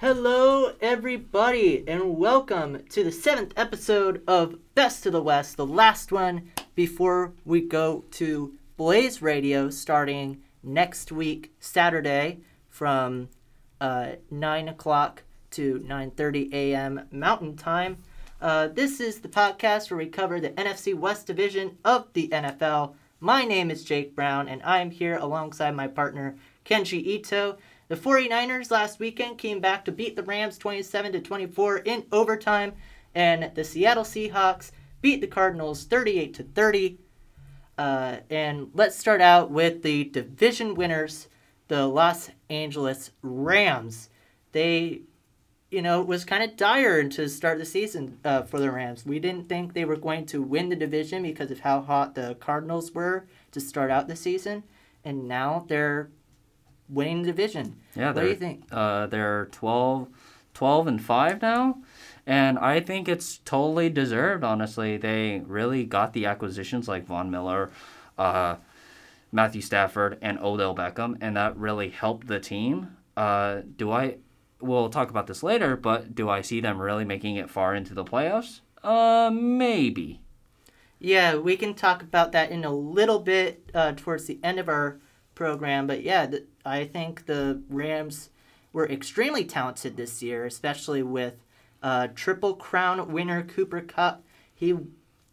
Hello, everybody, and welcome to the seventh episode of Best of the West, the last one before we go to Blaze Radio starting next week, Saturday, from uh, 9 o'clock to 9.30 a.m. Mountain Time. Uh, this is the podcast where we cover the NFC West Division of the NFL. My name is Jake Brown, and I'm here alongside my partner, Kenji Ito. The 49ers last weekend came back to beat the Rams 27 to 24 in overtime, and the Seattle Seahawks beat the Cardinals 38 to 30. Uh, and let's start out with the division winners, the Los Angeles Rams. They, you know, it was kind of dire to start the season uh, for the Rams. We didn't think they were going to win the division because of how hot the Cardinals were to start out the season, and now they're winning the division. Yeah, what do you think? Uh, they're 12, 12 and five now, and I think it's totally deserved. Honestly, they really got the acquisitions like Von Miller, uh, Matthew Stafford, and Odell Beckham, and that really helped the team. Uh, do I? We'll talk about this later, but do I see them really making it far into the playoffs? Uh, maybe. Yeah, we can talk about that in a little bit uh, towards the end of our program. But yeah, the, I think the Rams were extremely talented this year, especially with uh, Triple Crown winner Cooper Kupp. He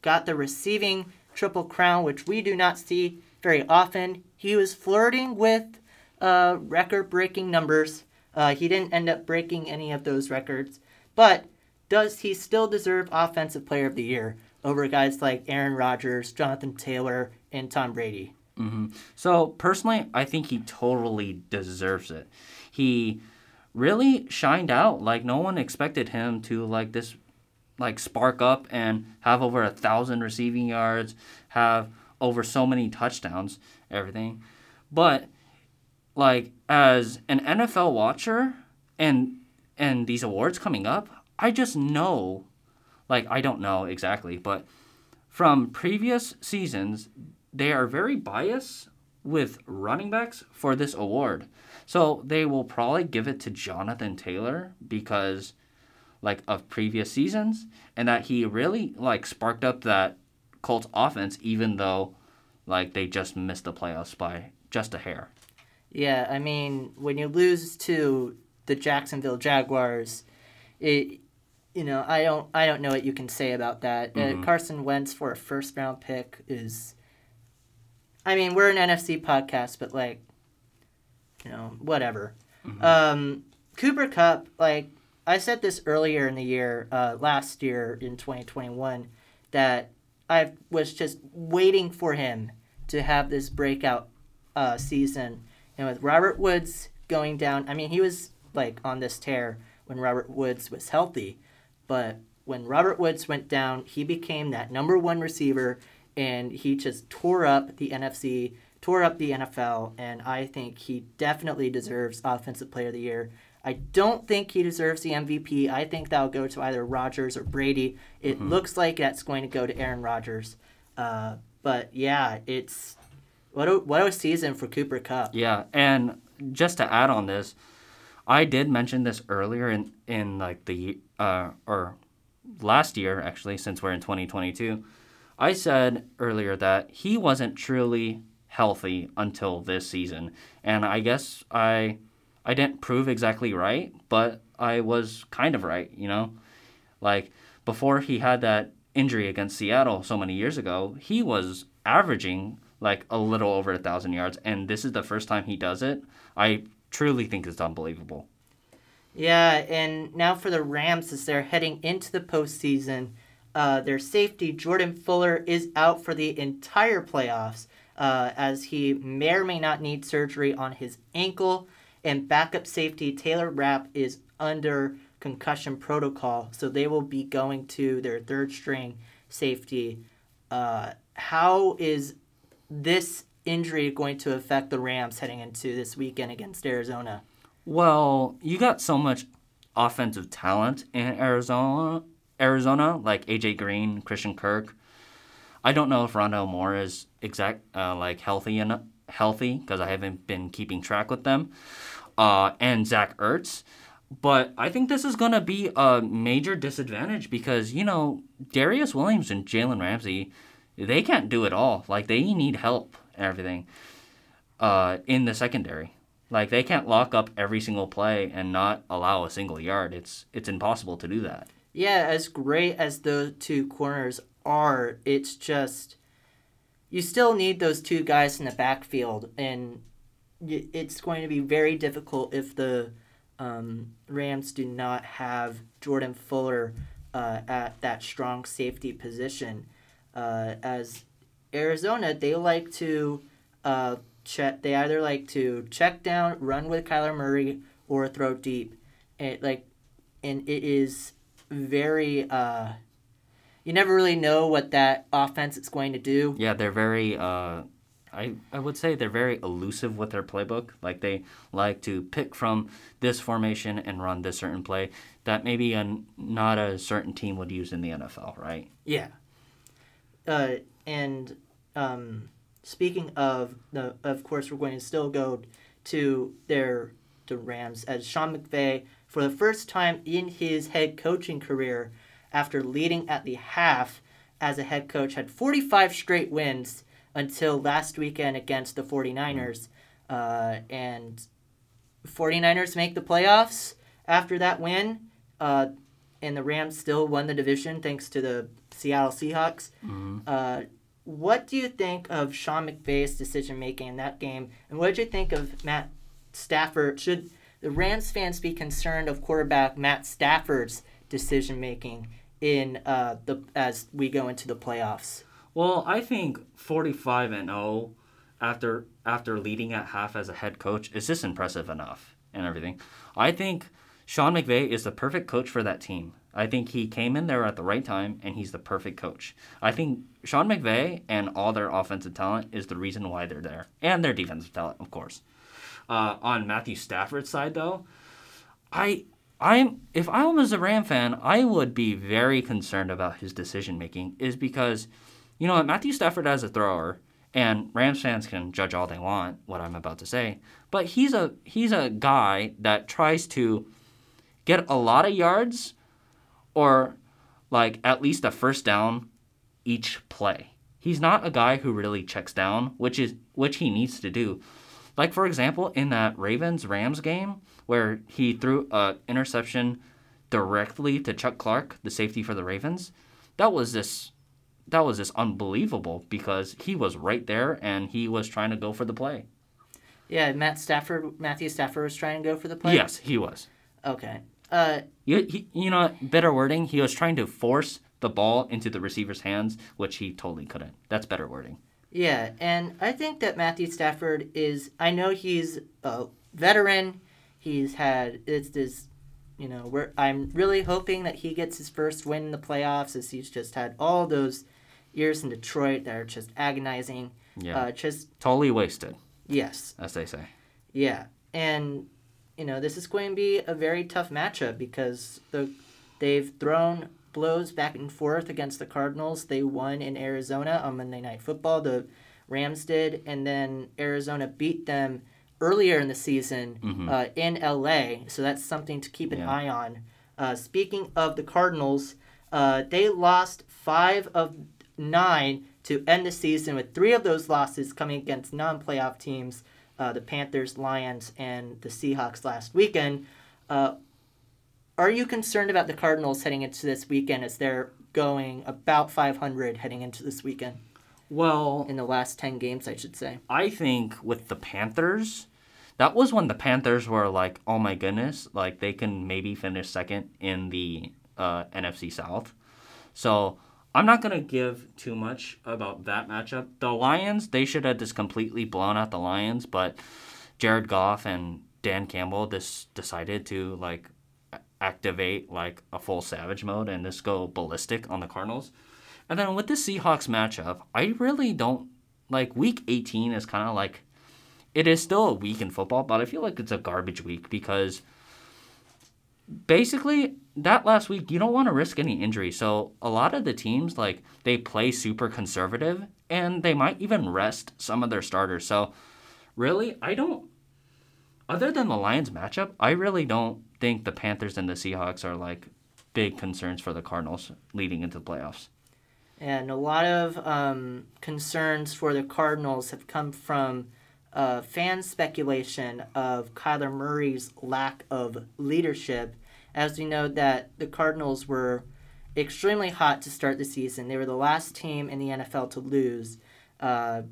got the receiving Triple Crown, which we do not see very often. He was flirting with uh, record breaking numbers. Uh, he didn't end up breaking any of those records. But does he still deserve Offensive Player of the Year over guys like Aaron Rodgers, Jonathan Taylor, and Tom Brady? Mm-hmm. So personally, I think he totally deserves it. He really shined out like no one expected him to like this like spark up and have over a thousand receiving yards have over so many touchdowns everything but like as an nfl watcher and and these awards coming up i just know like i don't know exactly but from previous seasons they are very biased with running backs for this award. So they will probably give it to Jonathan Taylor because like of previous seasons and that he really like sparked up that Colts offense even though like they just missed the playoffs by just a hair. Yeah, I mean, when you lose to the Jacksonville Jaguars, it you know, I don't I don't know what you can say about that. Mm-hmm. Uh, Carson Wentz for a first round pick is I mean, we're an NFC podcast, but like, you know, whatever. Mm-hmm. Um, Cooper Kupp, like I said this earlier in the year, uh, last year in 2021, that I was just waiting for him to have this breakout uh, season. And with Robert Woods going down, I mean, he was like on this tear when Robert Woods was healthy, but when Robert Woods went down, he became that number one receiver and he just tore up the NFC, tore up the NFL, and I think he definitely deserves Offensive Player of the Year. I don't think he deserves the MVP. I think that'll go to either Rodgers or Brady. It mm-hmm. looks like that's going to go to Aaron Rodgers. Uh, but yeah, it's what a, what a season for Cooper Kupp. Yeah, and just to add on this, I did mention this earlier in in like the uh, or last year actually, since we're in 2022 I said earlier that he wasn't truly healthy until this season, and I guess I I didn't prove exactly right, but I was kind of right, you know? Like before he had that injury against Seattle so many years ago, he was averaging like a little over a thousand yards, and this is the first time he does it. I truly think it's unbelievable. Yeah, and now for the Rams as they're heading into the postseason, uh, their safety, Jordan Fuller, is out for the entire playoffs uh, as he may or may not need surgery on his ankle. And backup safety, Taylor Rapp, is under concussion protocol. So they will be going to their third string safety. Uh, how is this injury going to affect the Rams heading into this weekend against Arizona? Well, you got so much offensive talent in Arizona Arizona, like AJ Green, Christian Kirk. I don't know if Rondale Moore is exact uh, like healthy enough healthy because I haven't been keeping track with them. Uh, and Zach Ertz. but I think this is going to be a major disadvantage because, you know, Darious Williams and Jalen Ramsey, they can't do it all. Like, they need help and everything uh, in the secondary. Like, they can't lock up every single play and not allow a single yard. It's it's impossible to do that. Yeah, as great as those two corners are, it's just you still need those two guys in the backfield, and it's going to be very difficult if the um, Rams do not have Jordan Fuller uh, at that strong safety position. Uh, as Arizona, they like to uh, check. They either like to check down, run with Kyler Murray, or throw deep. It like, and it is very. Uh, you never really know what that offense is going to do. Yeah, they're very uh, I, I would say they're very elusive with their playbook. Like they like to pick from this formation and run this certain play that maybe a, not a certain team would use in the NFL, right? Yeah. Uh, and um, speaking of the, of course, we're going to still go to their the Rams as Sean McVay for the first time in his head coaching career after leading at the half as a head coach had 45 straight wins until last weekend against the 49ers. Uh, and 49ers make the playoffs after that win. Uh, and the Rams still won the division thanks to the Seattle Seahawks. Mm-hmm. Uh, what do you think of Sean McVay's decision making in that game? And what did you think of Matt Stafford? Should the Rams fans be concerned of quarterback Matt Stafford's decision making in uh, the as we go into the playoffs? Well, I think 45 and 0 after after leading at half as a head coach is just impressive enough and everything. I think Sean McVay is the perfect coach for that team. I think he came in there at the right time and he's the perfect coach. I think Sean McVay and all their offensive talent is the reason why they're there and their defensive talent, of course. Uh, on Matthew Stafford's side, though, I I'm if I was a Ram fan, I would be very concerned about his decision making. Is because you know? Matthew Stafford as a thrower, and Rams fans can judge all they want what I'm about to say, but he's a he's a guy that tries to get a lot of yards or like at least a first down each play. He's not a guy who really checks down, which is which he needs to do. Like for example, in that Ravens Rams game where he threw a interception directly to Chuck Clark, the safety for the Ravens, that was this that was just unbelievable because he was right there and he was trying to go for the play. Yeah, Matt Stafford, Matthew Stafford was trying to go for the play. Yes, he was. Okay. Uh, you, he, you know, better wording. He was trying to force the ball into the receiver's hands, which he totally couldn't. That's better wording. Yeah, and I think that Matthew Stafford is. I know he's a veteran. He's had it's this, you know. We're, I'm really hoping that he gets his first win in the playoffs, as he's just had all those years in Detroit that are just agonizing. Yeah. Uh, just totally wasted. Yes. As they say. Yeah, and you know this is going to be a very tough matchup because the they've thrown blows back and forth against the Cardinals. They won in Arizona on Monday Night Football. The Rams did, and then Arizona beat them earlier in the season mm-hmm. uh, in LA. So that's something to keep an yeah. eye on. Uh, speaking of the Cardinals, uh, they lost five of nine to end the season, with three of those losses coming against non playoff teams uh, the Panthers, Lions, and the Seahawks last weekend. Are you concerned about the Cardinals heading into this weekend as they're going about 500 heading into this weekend? Well, in the last 10 games, I should say. I think with the Panthers, that was when the Panthers were like, oh my goodness, like they can maybe finish second in the uh, NFC South. So I'm not going to give too much about that matchup. The Lions, they should have just completely blown out the Lions, but Jared Goff and Dan Campbell just decided to like activate like a full savage mode and just go ballistic on the Cardinals. And then with the Seahawks matchup, I really don't like week 18 is kind of like it is still a week in football, but I feel like it's a garbage week because basically that last week you don't want to risk any injury. So a lot of the teams like they play super conservative and they might even rest some of their starters. So really, I don't other than the Lions matchup, I really don't think the Panthers and the Seahawks are like big concerns for the Cardinals leading into the playoffs. And a lot of um, concerns for the Cardinals have come from uh, fan speculation of Kyler Murray's lack of leadership. As we know that the Cardinals were extremely hot to start the season. They were the last team in the NFL to lose uh,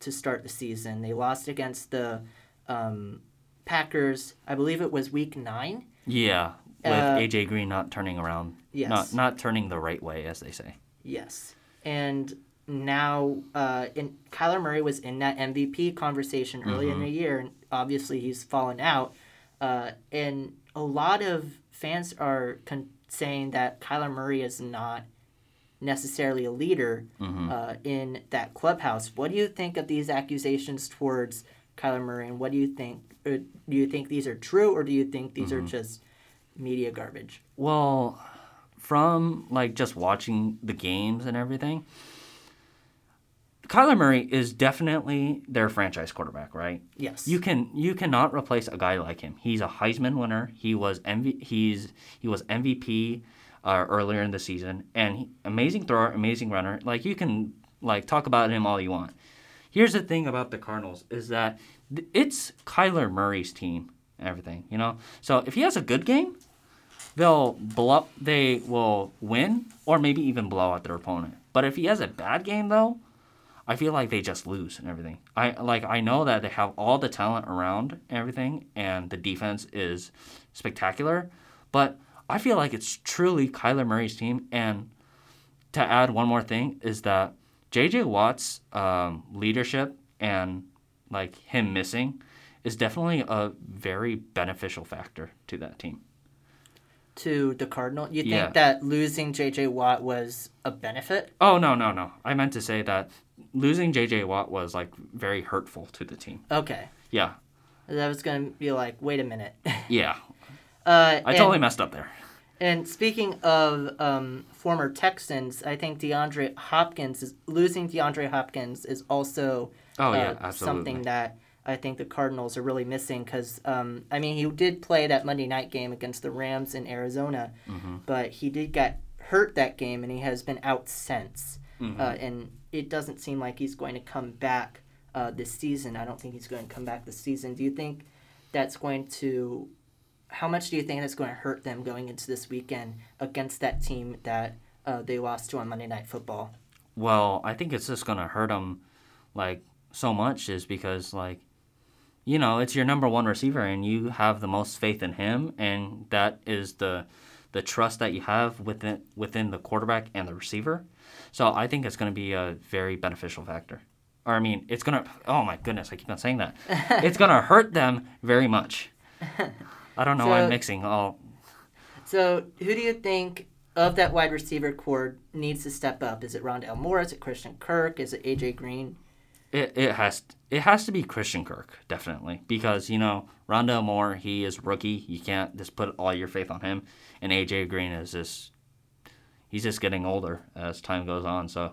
to start the season. They lost against the um, Packers. I believe it was Week Nine. Yeah, with Uh, AJ Green not turning around, Yes. not not turning the right way, as they say. Yes. And now, uh, in, Kyler Murray was in that MVP conversation early in the year, and obviously he's fallen out. Uh, and a lot of fans are con- saying that Kyler Murray is not necessarily a leader uh, in that clubhouse. What do you think of these accusations towards Kyler Murray, and what do you think? Uh, do you think these are true, or do you think these are just media garbage? Well, from like just watching the games and everything, Kyler Murray is definitely their franchise quarterback, right? Yes. You can you cannot replace a guy like him. He's a Heisman winner. He was MV, he's he was MVP uh, earlier in the season, and he, amazing thrower, amazing runner. Like you can like talk about him all you want. Here's the thing about the Cardinals is that it's Kyler Murray's team. Everything you know. So if he has a good game, they'll blow. They will win, or maybe even blow out their opponent. But if he has a bad game, though, I feel like they just lose and everything. I like I know that they have all the talent around and everything, and the defense is spectacular, but I feel like it's truly Kyler Murray's team. And to add one more thing is that J.J. Watt's um, leadership and like him missing is definitely a very beneficial factor to that team. to the Cardinal. You think Yeah. that losing J.J. Watt was a benefit? Oh no no no! I meant to say that losing J.J. Watt was like very hurtful to the team. Okay, Yeah, I was gonna be like, wait a minute. yeah. uh, I and, totally messed up there. And speaking of um, former Texans, I think DeAndre Hopkins is losing. DeAndre Hopkins is also Oh, yeah, uh, absolutely. something that I think the Cardinals are really missing because um, I mean he did play that Monday night game against the Rams in Arizona, Mm-hmm. but he did get hurt that game and he has been out since, Mm-hmm. uh, and it doesn't seem like he's going to come back uh, this season. I don't think he's going to come back this season. Do you think that's going to how much do you think that's going to hurt them going into this weekend against that team that uh, they lost to on Monday Night Football? Well, I think it's just gonna hurt them like so much, is because like, you know, it's your number one receiver, and you have the most faith in him, and that is the the trust that you have within within the quarterback and the receiver. So I think it's gonna be a very beneficial factor. Or I mean, it's gonna. Oh my goodness, I keep on saying that. it's gonna hurt them very much. I don't know. So- I'm mixing all. So, who do you think of that wide receiver core needs to step up? Is it Rondale Moore? Is it Christian Kirk? Is it AJ Green? It, it has it has to be Christian Kirk definitely because you know Rondale Moore he is rookie you can't just put all your faith on him and AJ Green is just he's just getting older as time goes on so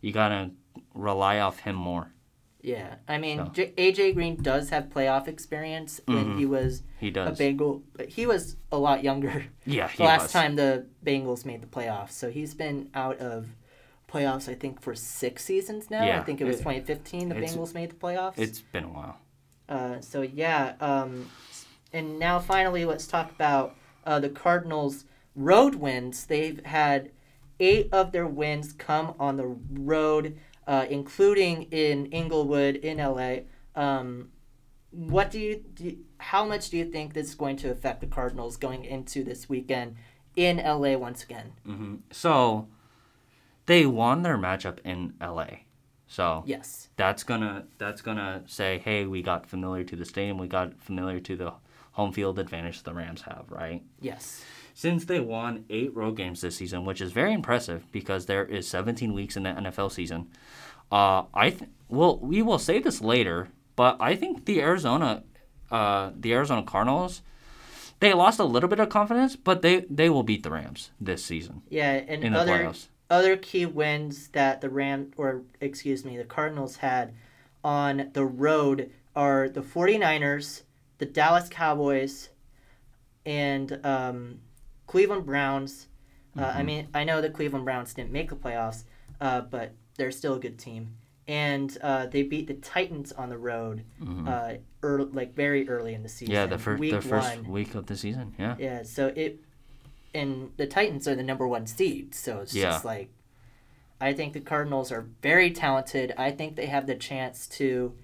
you gotta rely off him more Yeah, I mean So- J- AJ Green does have playoff experience when he was he a Bengal, but he was a lot younger yeah he the last was. time the Bengals made the playoffs. So he's been out of playoffs, I think, for six seasons now. Yeah. I think it was it- 2015 the it's- Bengals made the playoffs. it's been a while Uh, so yeah, um, and now finally, let's talk about uh, the Cardinals' road wins. They've had eight of their wins come on the road, uh, including in Inglewood in LA. Um, what do you, do you- How much do you think this is going to affect the Cardinals going into this weekend in LA once again? hmm so they won their matchup in LA so Yes. that's gonna that's gonna say, hey, we got familiar to the stadium, we got familiar to the home field advantage the Rams have, right? Yes. Since they won eight road games this season, which is very impressive because there is 17 weeks in the NFL season, uh, I th- well we will say this later, but I think the Arizona uh, the Arizona Cardinals they lost a little bit of confidence, but they they will beat the Rams this season Yeah, and in other playoffs. other key wins that the Ram or excuse me, the Cardinals had on the road are the 49ers, the Dallas Cowboys, and um, Cleveland Browns. Uh, I mean, I know the Cleveland Browns didn't make the playoffs, uh, but they're still a good team. And uh, they beat the Titans on the road, uh, early, like very early in the season. Yeah, the first week the first one. week of the season. Yeah. Yeah, so it, and the Titans are the number one seed, so it's Yeah. just like, I think the Cardinals are very talented. I think they have the chance to,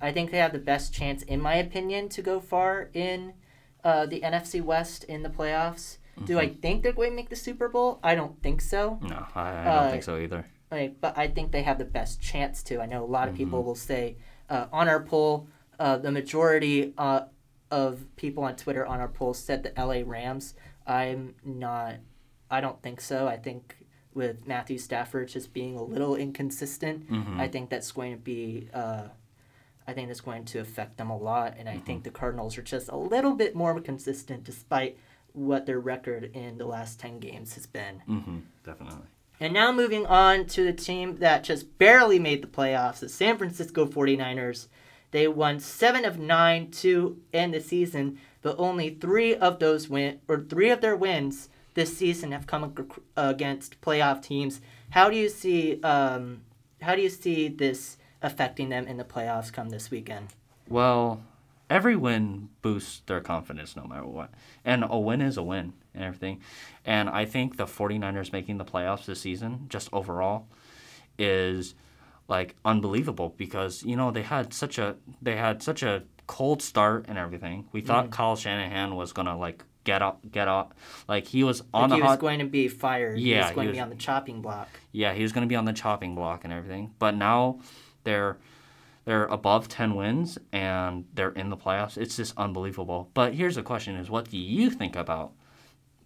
I think they have the best chance, in my opinion, to go far in, uh, the NFC West in the playoffs. Do I Mm-hmm. think they're going to make the Super Bowl? I don't think so. No, I, I don't Uh, think so either. Like, but I think they have the best chance to. I know a lot of Mm-hmm. people will say uh, on our poll, uh, the majority uh, of people on Twitter on our poll said the LA Rams. I'm not. I don't think so. I think with Matthew Stafford just being a little inconsistent, Mm-hmm. I think that's going to be. Uh, I think that's going to affect them a lot, and I Mm-hmm. think the Cardinals are just a little bit more consistent despite what their record in the last ten games has been. Mm-hmm. Definitely. And now moving on to the team that just barely made the playoffs, the San Francisco 49ers. They won 7 of 9 to end the season, but only 3 of those win or 3 of their wins this season have come ag- against playoff teams. How do you see um, how do you see this affecting them in the playoffs come this weekend? Well, every win boosts their confidence no matter what. And a win is a win and everything. And I think the 49ers making the playoffs this season, just overall, is like unbelievable because, you know, they had such a they had such a cold start and everything. We thought Kyle Shanahan was gonna like get up get up like he was on Like he the was hot going to be fired. Yeah, he was going he to be was- on the chopping block. yeah, he was going to be on the chopping block and everything. But now they're they're above 10 wins and they're in the playoffs. It's just unbelievable. But here's the question is what do you think about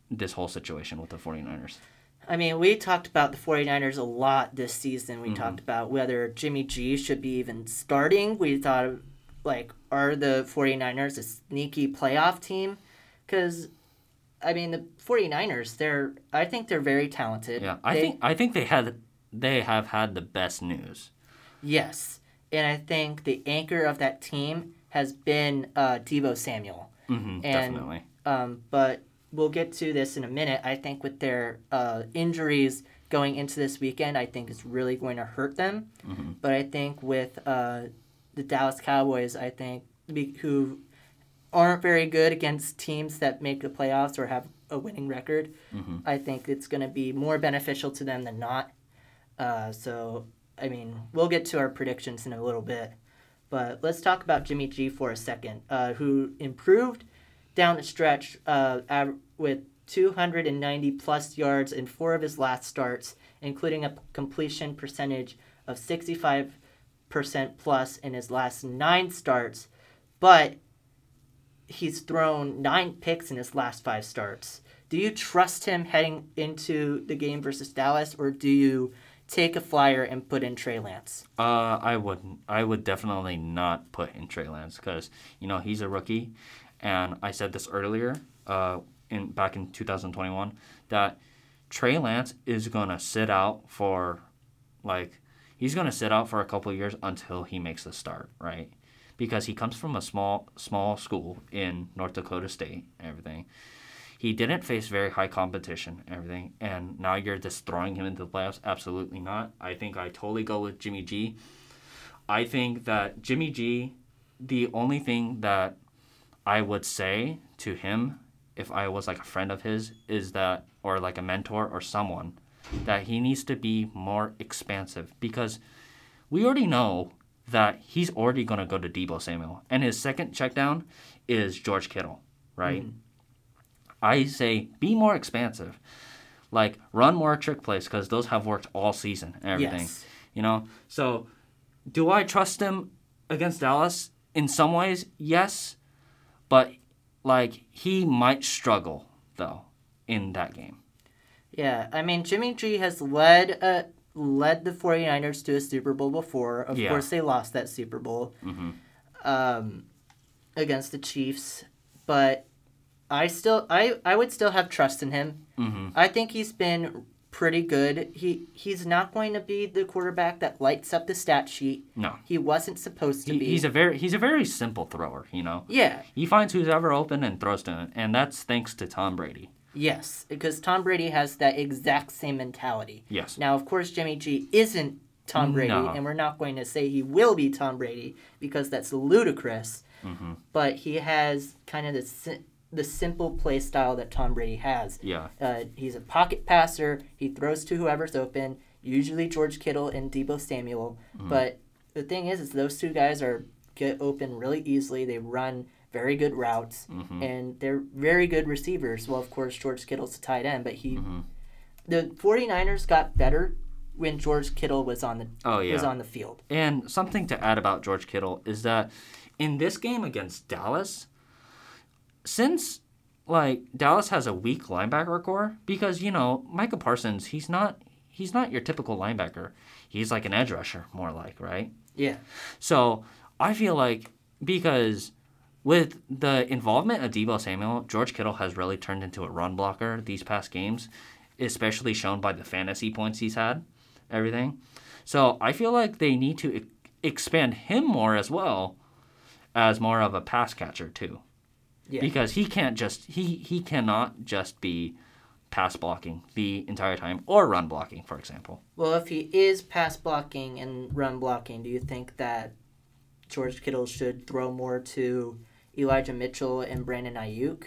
this whole situation with the 49ers? I mean, we talked about the 49ers a lot this season. Mm-hmm. We talked about whether Jimmy G should be even starting. We thought, like, are the 49ers a sneaky playoff team? Because, I mean, the 49ers, they're, I think they're very talented. Yeah, I They- think I think they had they have had the best news. Yes. And I think the anchor of that team has been uh, Deebo Samuel. hmm And- definitely. Um, but we'll get to this in a minute. I think with their uh, injuries going into this weekend, I think it's really going to hurt them. Mm-hmm. But I think with uh, the Dallas Cowboys, I think who aren't very good against teams that make the playoffs or have a winning record, Mm-hmm. I think it's going to be more beneficial to them than not. Uh, so, I mean, we'll get to our predictions in a little bit. But let's talk about Jimmy G for a second, uh, who improved down the stretch uh, with 290 plus yards in four of his last starts, including a completion percentage of 65% plus in his last nine starts. But he's thrown nine picks in his last five starts. Do you trust him heading into the game versus Dallas, or do you take a flyer and put in Trey Lance? Uh, I wouldn't. I would definitely not put in Trey Lance because you know he's a rookie, and I said this earlier, uh, in back in 2021, that Trey Lance is gonna sit out for, like, he's gonna sit out for a couple years until he makes the start, right? Because he comes from a small small school in North Dakota State and everything. He didn't face very high competition and everything, and now you're just throwing him into the playoffs? Absolutely not. I think I totally go with Jimmy G. I think that Jimmy G, the only thing that I would say to him if I was like a friend of his is that, or like a mentor or someone, that he needs to be more expansive because we already know that he's already going to go to Deebo Samuel. And his second check down is George Kittle, right? Mm-hmm. I say be more expansive. Like run more trick plays because those have worked all season and everything. Yes. You know? So do I trust him against Dallas? In some ways, yes. But like he might struggle though in that game. Yeah, I mean Jimmy G has led uh, led the 49ers to a Super Bowl before. Of Yeah. course, they lost that Super Bowl Mm-hmm. um, against the Chiefs, but I still I I would still have trust in him. Mm-hmm. I think he's been pretty good. He he's not going to be the quarterback that lights up the stat sheet. No. He wasn't supposed to He, be. he's a very he's a very simple thrower, you know. yeah. He finds who's ever open and throws to him, and that's thanks to Tom Brady. Yes, because Tom Brady has that exact same mentality. Yes. Now, of course, Jimmy G isn't Tom Brady, No. and we're not going to say he will be Tom Brady because that's ludicrous. Mm-hmm. But he has kind of the si- the simple play style that Tom Brady has. Yeah. Uh, he's a pocket passer. He throws to whoever's open, usually George Kittle and Deebo Samuel. Mm-hmm. But the thing is, is those two guys are get open really easily. They run very good routes, Mm-hmm. and they're very good receivers. Well, of course, George Kittle's a tight end, but he, Mm-hmm. the 49ers got better when George Kittle was on the Oh was on the field. And something to add about George Kittle is that in this game against Dallas, since like Dallas has a weak linebacker core, because you know Micah Parsons, he's not he's not your typical linebacker. He's like an edge rusher, more like right. Yeah, So I feel like because with the involvement of Deebo Samuel, George Kittle has really turned into a run blocker these past games, especially shown by the fantasy points he's had, everything. So I feel like they need to expand him more as well as more of a pass catcher too. Yeah. Because he can't just he he cannot just be pass blocking the entire time or run blocking, for example. Well, if he is pass blocking and run blocking, do you think that George Kittle should throw more to Elijah Mitchell and Brandon Aiyuk?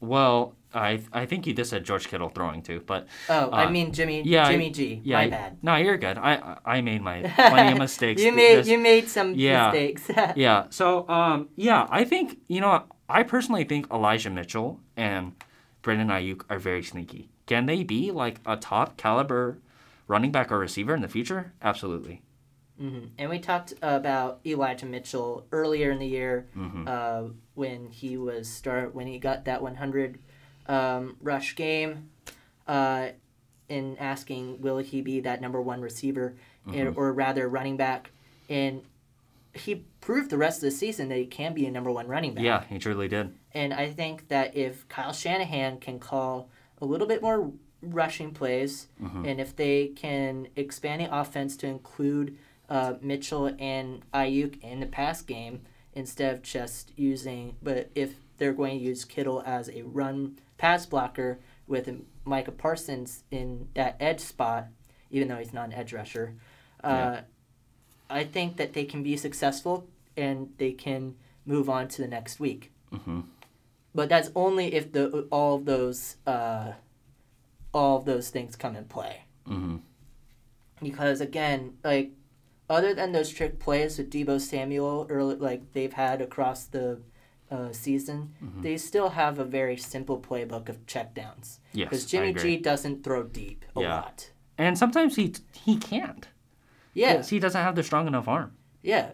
Well, I I think you just said George Kittle throwing too, but Oh, I Uh, mean Jimmy yeah, Jimmy G. Yeah, my bad. No, you're good. I I I made my plenty of mistakes. you made This- you made some Yeah. mistakes. yeah. So um yeah, I think you know I personally think Elijah Mitchell and Brandon Aiyuk are very sneaky. Can they be like a top caliber running back or receiver in the future? Absolutely. hmm And we talked about Elijah Mitchell earlier in the year Mm-hmm. uh, when he was start when he got that 100 um, rush game, uh, in asking will he be that number one receiver Mm-hmm. and, or rather running back, and he proved the rest of the season that he can be a number one running back. Yeah, he truly did. And I think that if Kyle Shanahan can call a little bit more rushing plays, and if they can expand the offense to include uh, Mitchell and Aiyuk in the pass game instead of just using, but if they're going to use Kittle as a run pass blocker with Micah Parsons in that edge spot, even though he's not an edge rusher, uh, Yeah. I think that they can be successful and they can move on to the next week. hmm But that's only if the all of those uh, all of those things come in play. hmm Because again, like other than those trick plays with Deebo Samuel, early like they've had across the uh, season, they still have a very simple playbook of checkdowns. Yes, Because Jimmy. G doesn't throw deep a Yeah. lot. And sometimes he he can't. Yeah, Because he doesn't have the strong enough arm. yeah,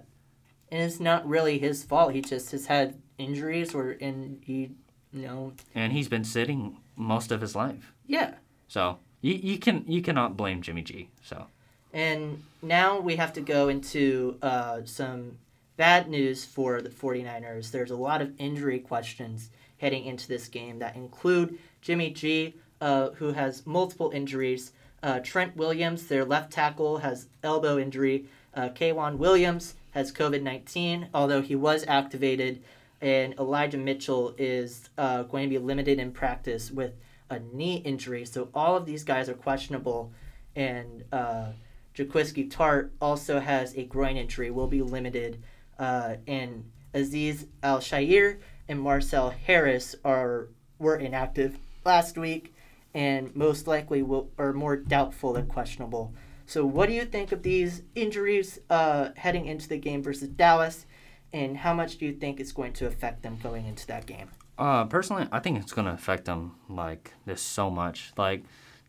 and it's not really his fault. He just has had injuries, or and he, you know, And he's been sitting most of his life. yeah. So you, you can you cannot blame Jimmy G. So And now we have to go into uh, some bad news for the 49ers. There's a lot of injury questions heading into this game that include Jimmy G, uh, who has multiple injuries. Uh, Trent Williams, their left tackle, has elbow injury. Uh, K'Waun Williams has COVID 19, although he was activated. And Elijah Mitchell is uh, going to be limited in practice with a knee injury. So all of these guys are questionable. And uh, Jaquiski Tartt also has a groin injury, will be limited. Uh, and Aziz Al Shair and Marcell Harris are were inactive last week, and most likely will are more doubtful than questionable. So, what do you think of these injuries uh, heading into the game versus Dallas, and how much do you think it's going to affect them going into that game? Uh, personally, I think it's gonna affect them like this so much. Like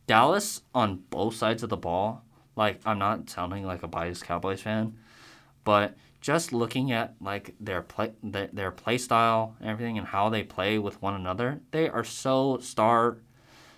Dallas on both sides of the ball. Like I'm not sounding like a biased Cowboys fan, but just looking at like their play, their, their play style, and everything, and how they play with one another, they are so star,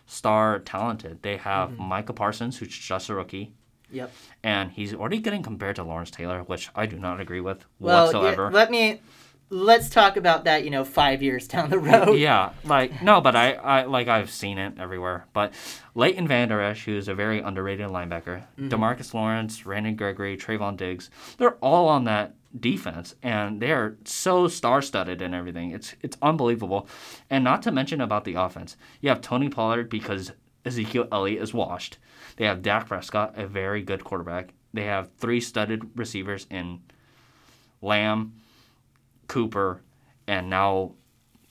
star talented. They have mm-hmm. Micah Parsons, who's just a rookie, Yep. and he's already getting compared to Lawrence Taylor, which I do not agree with Well, yeah, whatsoever. let me let's talk about that. You know, five years down the road. Yeah, like no, but I, I like I've seen it everywhere. But Leighton Vander Esch, who's a very underrated linebacker, mm-hmm. Demarcus Lawrence, Randy Gregory, Trevon Diggs, they're all on that defense, and they are so star-studded and everything. It's it's unbelievable, and not to mention about the offense. You have Tony Pollard because Ezekiel Elliott is washed. They have Dak Prescott, a very good quarterback. They have three studded receivers in Lamb, Cooper, and now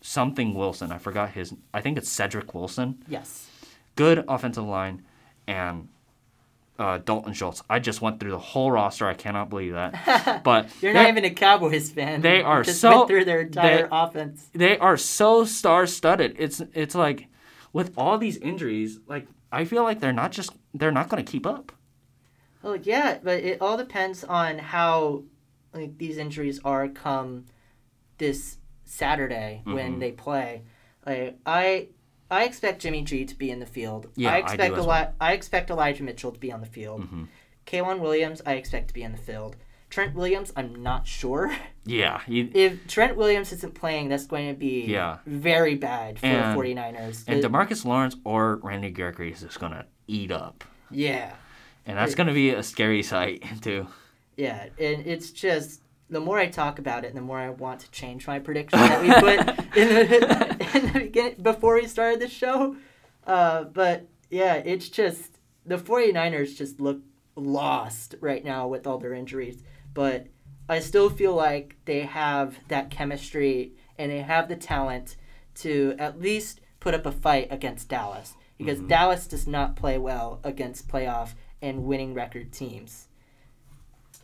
something Wilson. I forgot his. I think it's Cedric Wilson. Yes. Good offensive line, and uh, Dalton Schultz. I just went through the whole roster. I cannot believe that. But You're not even a Cowboys fan. they are just so- went through their entire they- offense. they are so star studded. It's it's like with all these injuries, like I feel like they're not just they're not going to keep up. Oh yeah, but it all depends on how like these injuries are come this Saturday when Mhm. they play. Like I I expect Jimmy G to be in the field. Yeah, I I do expect as Eli- well. I expect Elijah Mitchell to be on the field. hmm K'Waun Williams, I expect to be in the field. Trent Williams, I'm not sure. Yeah, you, If Trent Williams isn't playing, that's going to be Yeah. very bad for And- the 49ers. and Demarcus Lawrence or Randy Gregory is just going to eat up, yeah. and that's going to be a scary sight too. Yeah, and it's just the more I talk about it, the more I want to change my prediction that we put in the, in the beginning before we started the show. Uh, but yeah, it's just the 49ers just look lost right now with all their injuries. But I still feel like they have that chemistry and they have the talent to at least put up a fight against Dallas because Dallas does not play well against playoff and winning record teams.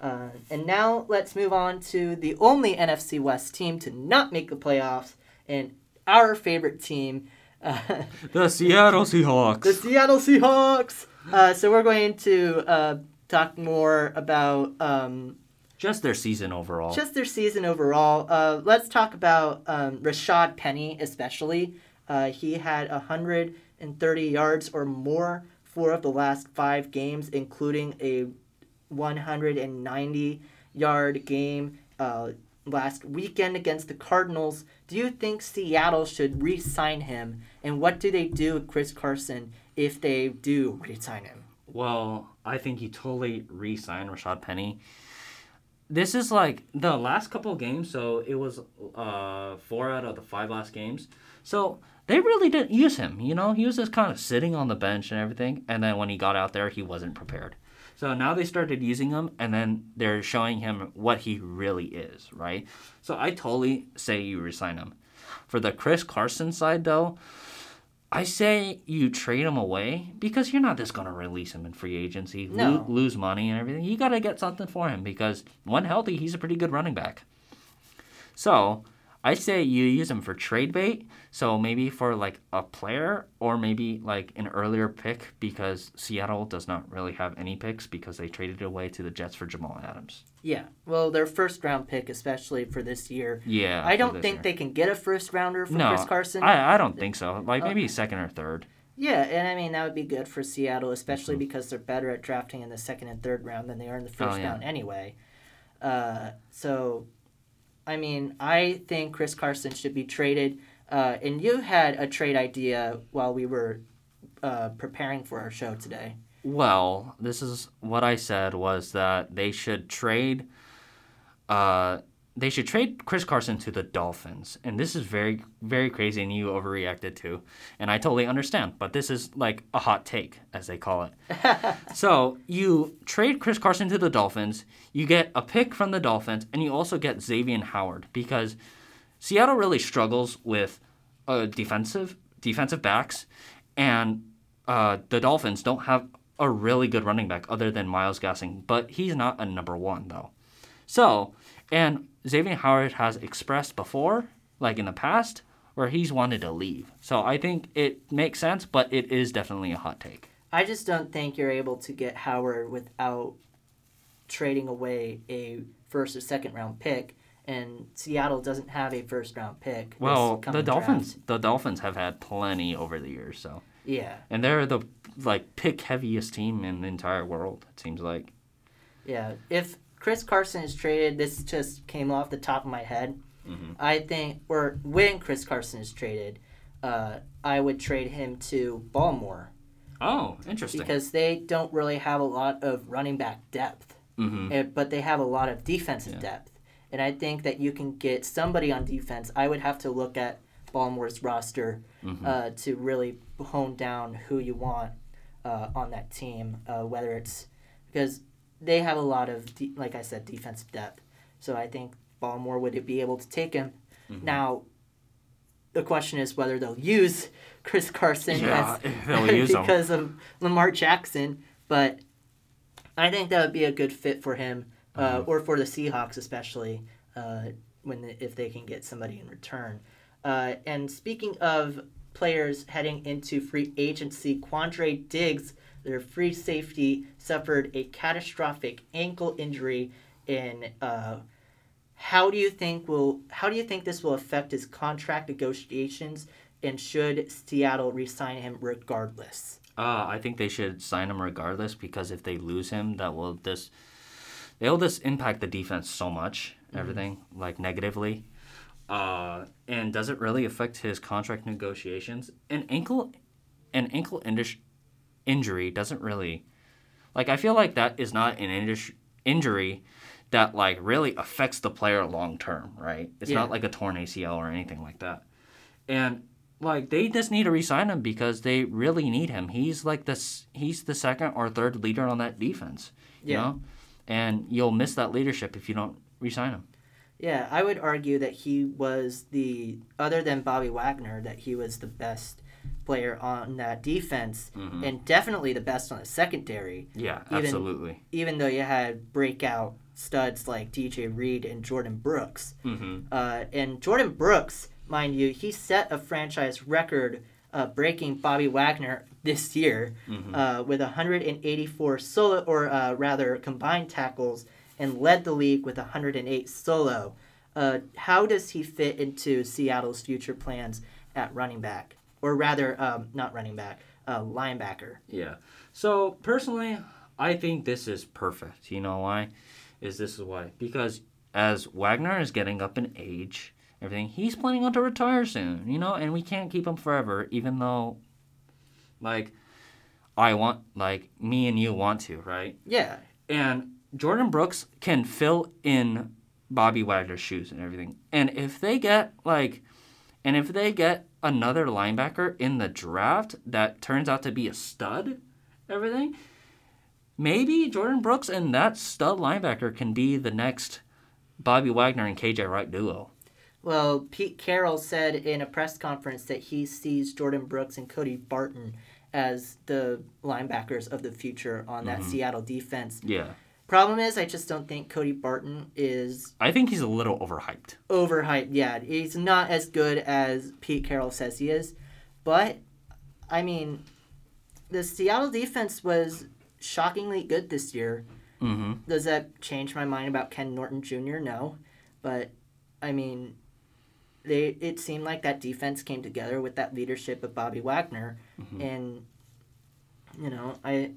Uh, and now let's move on to the only NFC West team to not make the playoffs and our favorite team, uh, The Seattle Seahawks. the Seattle Seahawks. Uh, so we're going to uh, talk more about um, just their season overall. just their season overall. Uh, let's talk about um, Rashad Penny, especially. Uh, he had 130 yards or more four of the last five games, including a 190 yard game uh, last weekend against the Cardinals. Do you think Seattle should re sign him? And what do they do with Chris Carson if they do re sign him? Well, I think he totally re-signed Rashad Penny. This is like the last couple games, so it was uh, four out of the five last games. So they really didn't use him. You know, he was just kind of sitting on the bench and everything. And then when he got out there, he wasn't prepared. So now they started using him, and then they're showing him what he really is, right? So I totally say you resign him. For the Chris Carson side, though, I say you trade him away because you're not just going to release him in free agency, lo- No. lose money and everything. You got to get something for him because when healthy, he's a pretty good running back. So I say you use him for trade bait. So maybe for like a player or maybe like an earlier pick because Seattle does not really have any picks because they traded it away to the Jets for Jamal Adams. Yeah, well, their first round pick, especially for this year. Yeah. I don't think year. they can get a first rounder for no, Chris Carson. I, I don't think so. Like maybe second or third. Yeah, and I mean that would be good for Seattle, Mm-hmm. especially because they're better at drafting in the second and third round than they are in the first Oh, yeah. round anyway. Uh, so, I mean, I think Chris Carson should be traded. Uh, and you had a trade idea while we were uh, preparing for our show today. Well, this is what I said was that they should trade uh they should trade Chris Carson to the Dolphins. And this is very very crazy and you overreacted to. And I totally understand, but this is like a hot take as they call it. so, you trade Chris Carson to the Dolphins, you get a pick from the Dolphins, and you also get Xavier Howard because Seattle really struggles with uh, defensive defensive backs, and uh, the Dolphins don't have a really good running back other than Myles Gaskin, but he's not a number one though. So, and Xavier Howard has expressed before, like in the past, where he's wanted to leave. So I think it makes sense, but it is definitely a hot take. I just don't think you're able to get Howard without trading away a first or second round pick. And Seattle doesn't have a first round pick. Well, the Dolphins, draft. the Dolphins have had plenty over the years, so Yeah, and they're the like pick heaviest team in the entire world. It seems like. yeah. If Chris Carson is traded, this just came off the top of my head. Mm-hmm. I think, or when Chris Carson is traded, uh, I would trade him to Baltimore Oh, interesting. because they don't really have a lot of running back depth, mm-hmm. eh, but they have a lot of defensive Yeah. depth. And I think that you can get somebody on defense. I would have to look at Baltimore's roster Mm-hmm. uh, to really hone down who you want uh, on that team, uh, whether it's because they have a lot of, de- like I said, defensive depth. So I think Baltimore would be able to take him. Mm-hmm. Now, the question is whether they'll use Chris Carson Yeah, as, if him. because of Lamar Jackson, but I think that would be a good fit for him, uh, Mm-hmm. or for the Seahawks especially, uh, when the, if they can get somebody in return. Uh, and speaking of players heading into free agency, Quandre Diggs, their free safety, suffered a catastrophic ankle injury in. Uh, how do you think will how do you think this will affect his contract negotiations and should Seattle re-sign him regardless? Uh, I think they should sign him regardless because if they lose him, that will just they'll just impact the defense so much, everything like negatively. Uh, and does it really affect his contract negotiations? An ankle, an ankle indus- injury doesn't really, like I feel like that is not an indus- injury that like really affects the player long term, right? It's Yeah. not like a torn ACL or anything like that. And like they just need to resign him because they really need him. He's like this. He's the second or third leader on that defense. You Yeah. know, and you'll miss that leadership if you don't resign him. Yeah, I would argue that he was the other than Bobby Wagner that he was the best player on that defense and definitely the best on the secondary. Yeah, Even- absolutely. Even though you had breakout studs like DJ Reed and Jordyn Brooks. Mm-hmm. Uh, and Jordyn Brooks, mind you, he set a franchise record uh, breaking Bobby Wagner this year Mm-hmm. uh, with 184 solo, or uh, rather combined tackles, and led the league with 108 solo. Uh, how does he fit into Seattle's future plans at running back, or rather, um, not running back, uh, linebacker? Yeah. So personally, I think this is perfect. You know why? Is this is why? Because as Wagner is getting up in age, everything, he's planning on to retire soon. You know, and we can't keep him forever, even though, like, I want, like, me and you want to, right? Yeah, And Jordyn Brooks can fill in Bobby Wagner's shoes and everything. And if they get like and if they get another linebacker in the draft that turns out to be a stud, everything, maybe Jordyn Brooks and that stud linebacker can be the next Bobby Wagner and KJ Wright duo. Well, Pete Carroll said in a press conference that he sees Jordyn Brooks and Cody Barton as the linebackers of the future on that Seattle defense. Yeah. Problem is, I just don't think Cody Barton is I think he's a little overhyped. overhyped. Yeah, he's not as good as Pete Carroll says he is. But, I mean, the Seattle defense was shockingly good this year. Mm-hmm. Does that change my mind about Ken Norton Jr.? No. But, I mean, they it seemed like that defense came together with that leadership of Bobby Wagner. And, you know, I.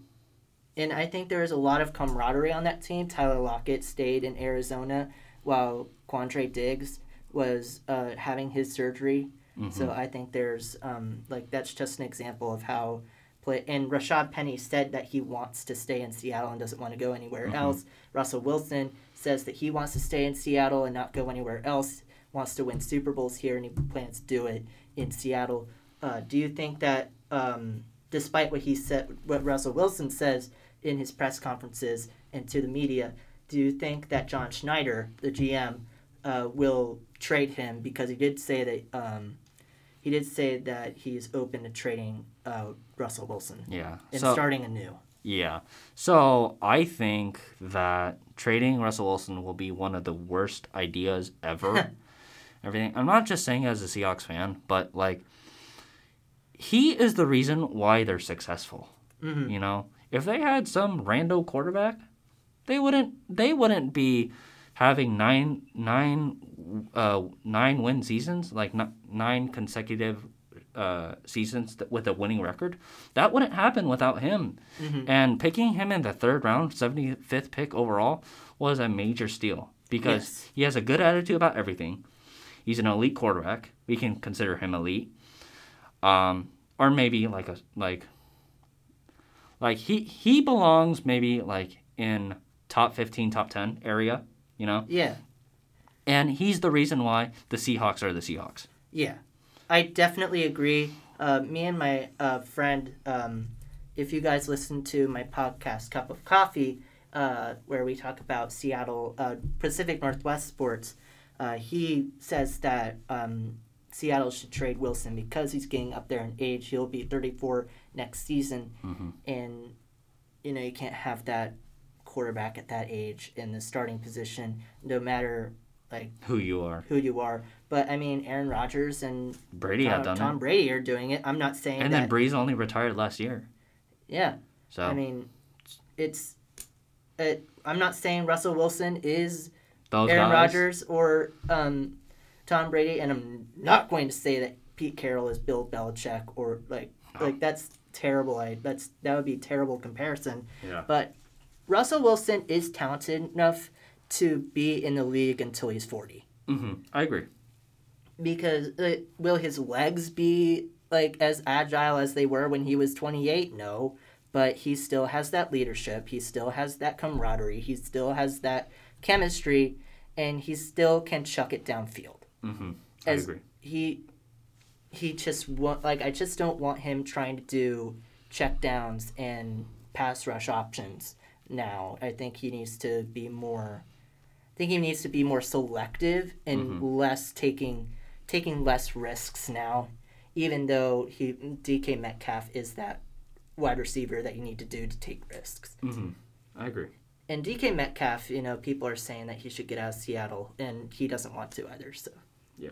And I think there was a lot of camaraderie on that team. Tyler Lockett stayed in Arizona while Quandre Diggs was uh, having his surgery. So I think there's um, like that's just an example of how play. And Rashaad Penny said that he wants to stay in Seattle and doesn't want to go anywhere else. Russell Wilson says that he wants to stay in Seattle and not go anywhere else. Wants to win Super Bowls here and he plans to do it in Seattle. Uh, do you think that um, despite what he said, what Russell Wilson says in his press conferences and to the media, do you think that John Schneider, the GM, uh, will trade him because he did say that um, he did say that he's open to trading uh, Russell Wilson Yeah. and So- starting anew. Yeah. So I think that trading Russell Wilson will be one of the worst ideas ever. Everything. I'm not just saying as a Seahawks fan, but like he is the reason why they're successful. Mhm. You know, if they had some rando quarterback, they wouldn't. They wouldn't be having nine nine uh, nine win seasons, like n- nine consecutive uh, seasons th- with a winning record. That wouldn't happen without him. And picking him in the third round, 75th pick overall, was a major steal because Yes. he has a good attitude about everything. He's an elite quarterback. We can consider him elite. Um, or maybe like a like like he he belongs maybe like in top 15 top 10 area you know Yeah. and he's the reason why the seahawks are the seahawks Yeah, I definitely agree. Uh, me and my uh, friend, um, if you guys listen to my podcast, Cup of Coffee, uh, where we talk about Seattle uh, Pacific Northwest sports, uh, he says that um, Seattle should trade Wilson because he's getting up there in age. He'll be 34 next season, and you know you can't have that quarterback at that age in the starting position, no matter like who you are who you are. But I mean, Aaron Rodgers and brady Tom, done Tom it Brady are doing it. I'm not saying and that. then Brees only retired last year yeah, so I mean, it's. It, I'm not saying Russell Wilson is those Aaron Rodgers or um, Tom Brady, and I'm not going to say that Pete Carroll is Bill Belichick or like like that's terrible. I that's that would be a terrible comparison. yeah. But Russell Wilson is talented enough to be in the league until he's 40. Mm-hmm. i agree. Because uh, will his legs be like as agile as they were when he was 28 no. But he still has that leadership. He still has that camaraderie. He still has that chemistry and he still can chuck it downfield. Hmm i as agree. he he just want like i just don't want him trying to do check downs and pass rush options now. I think he needs to be more i think he needs to be more selective and less taking taking less risks now even though he dk metcalf is that wide receiver that you need to do to take risks. Hmm i agree and dk metcalf you know people are saying that he should get out of seattle and he doesn't want to either so. Yeah.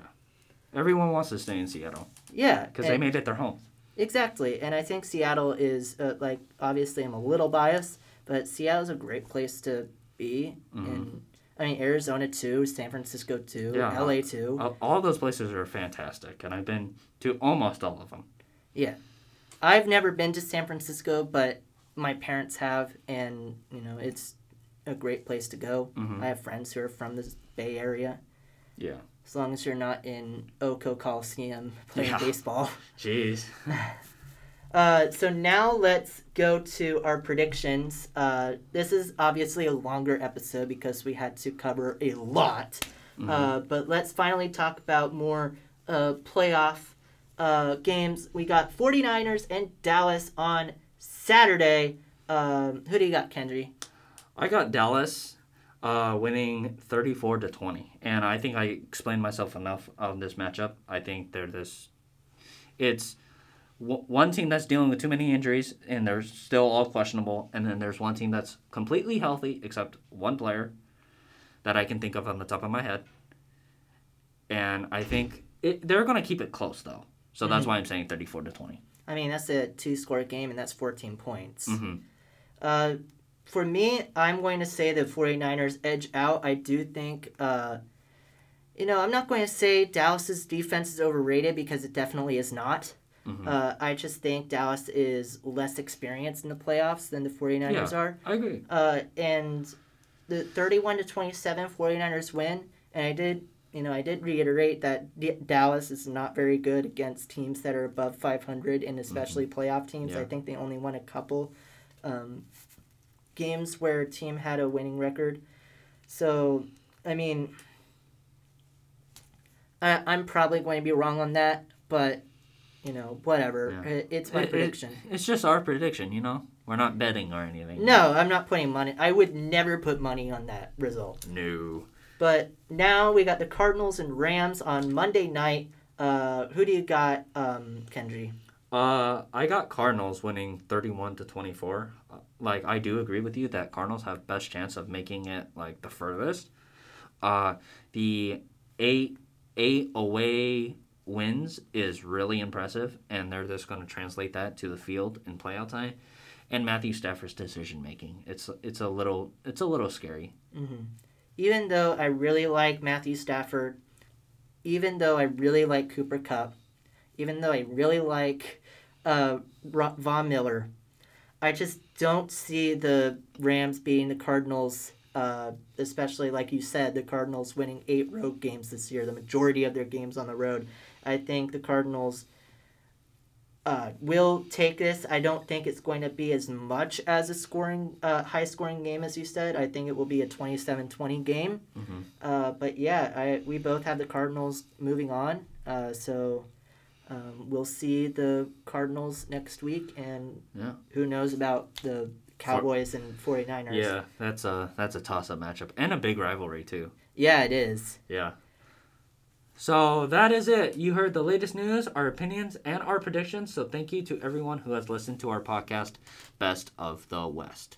Everyone wants to stay in seattle. Yeah because they made it their home. Exactly, and I think Seattle is uh, like obviously I'm a little biased, but Seattle's a great place to be, and I mean Arizona too, San Francisco too, Yeah. LA too. all, all those places are fantastic and i've been to almost all of them Yeah, I've never been to San Francisco, but my parents have, and you know it's a great place to go. I have friends who are from the Bay Area. yeah As long as you're not in O.co Coliseum playing Yeah. baseball. jeez Uh, so now let's go to our predictions. Uh, this is obviously a longer episode because we had to cover a lot. Uh, but let's finally talk about more uh, playoff uh, games. We got 49ers and Dallas on Saturday. Um, who do you got, Kendry? I got Dallas uh, winning 34 to 20. And I think I explained myself enough of this matchup. I think they're this. It's w- one team that's dealing with too many injuries and they're still all questionable. And then there's one team that's completely healthy except one player that I can think of on the top of my head. And I think it, they're going to keep it close, though. So that's why I'm saying 34 to 20. I mean, that's a two score game, and that's 14 points. hmm Uh, for me, I'm going to say the 49ers edge out. I do think, uh, you know, I'm not going to say Dallas's defense is overrated because it definitely is not. Mhm. Uh, I just think Dallas is less experienced in the playoffs than the 49ers Yeah. are. I agree. Uh, and the 31 to 27 49ers win. And I did, you know, I did reiterate that D- Dallas is not very good against teams that are above 500 and especially playoff teams. Mm-hmm. Yeah. I think they only won a couple um, games where a team had a winning record. So, I mean, I, I'm probably going to be wrong on that, but, you know, whatever. Yeah. It- It's my It- it- prediction. it's just our prediction, you know? We're not betting or anything. No, I'm not putting money. I would never put money on that result. No. But now we got the Cardinals and Rams on Monday night. Uh, who do you got, um, Kendry? Uh, I got Cardinals winning 31 to 24. Like I do agree with you that Cardinals have best chance of making it like the furthest. Uh, the eight eight away wins is really impressive, and they're just going to translate that to the field in playoff time. And Matthew Stafford's decision making, it's it's a little it's a little scary. Even though I really like Matthew Stafford, even though I really like Cooper Kupp, even though I really like uh, Von Miller, I just don't see the Rams beating the Cardinals Uh, especially like you said, the Cardinals winning eight road games this year, the majority of their games on the road. I think the Cardinals uh, will take this. I don't think it's going to be as much as a scoring, uh, high scoring game as you said. I think it will be a 27-20 game. Mm-hmm. Uh, but yeah, I we both have the Cardinals moving on. Uh, so um, we'll see the Cardinals next week, and Yeah. who knows about the Cowboys and 49ers. Yeah, that's a that's a toss up matchup and a big rivalry too. Yeah, it is. Yeah. So that is it. You heard the latest news, our opinions, and our predictions. So thank you to everyone who has listened to our podcast, Best of the West.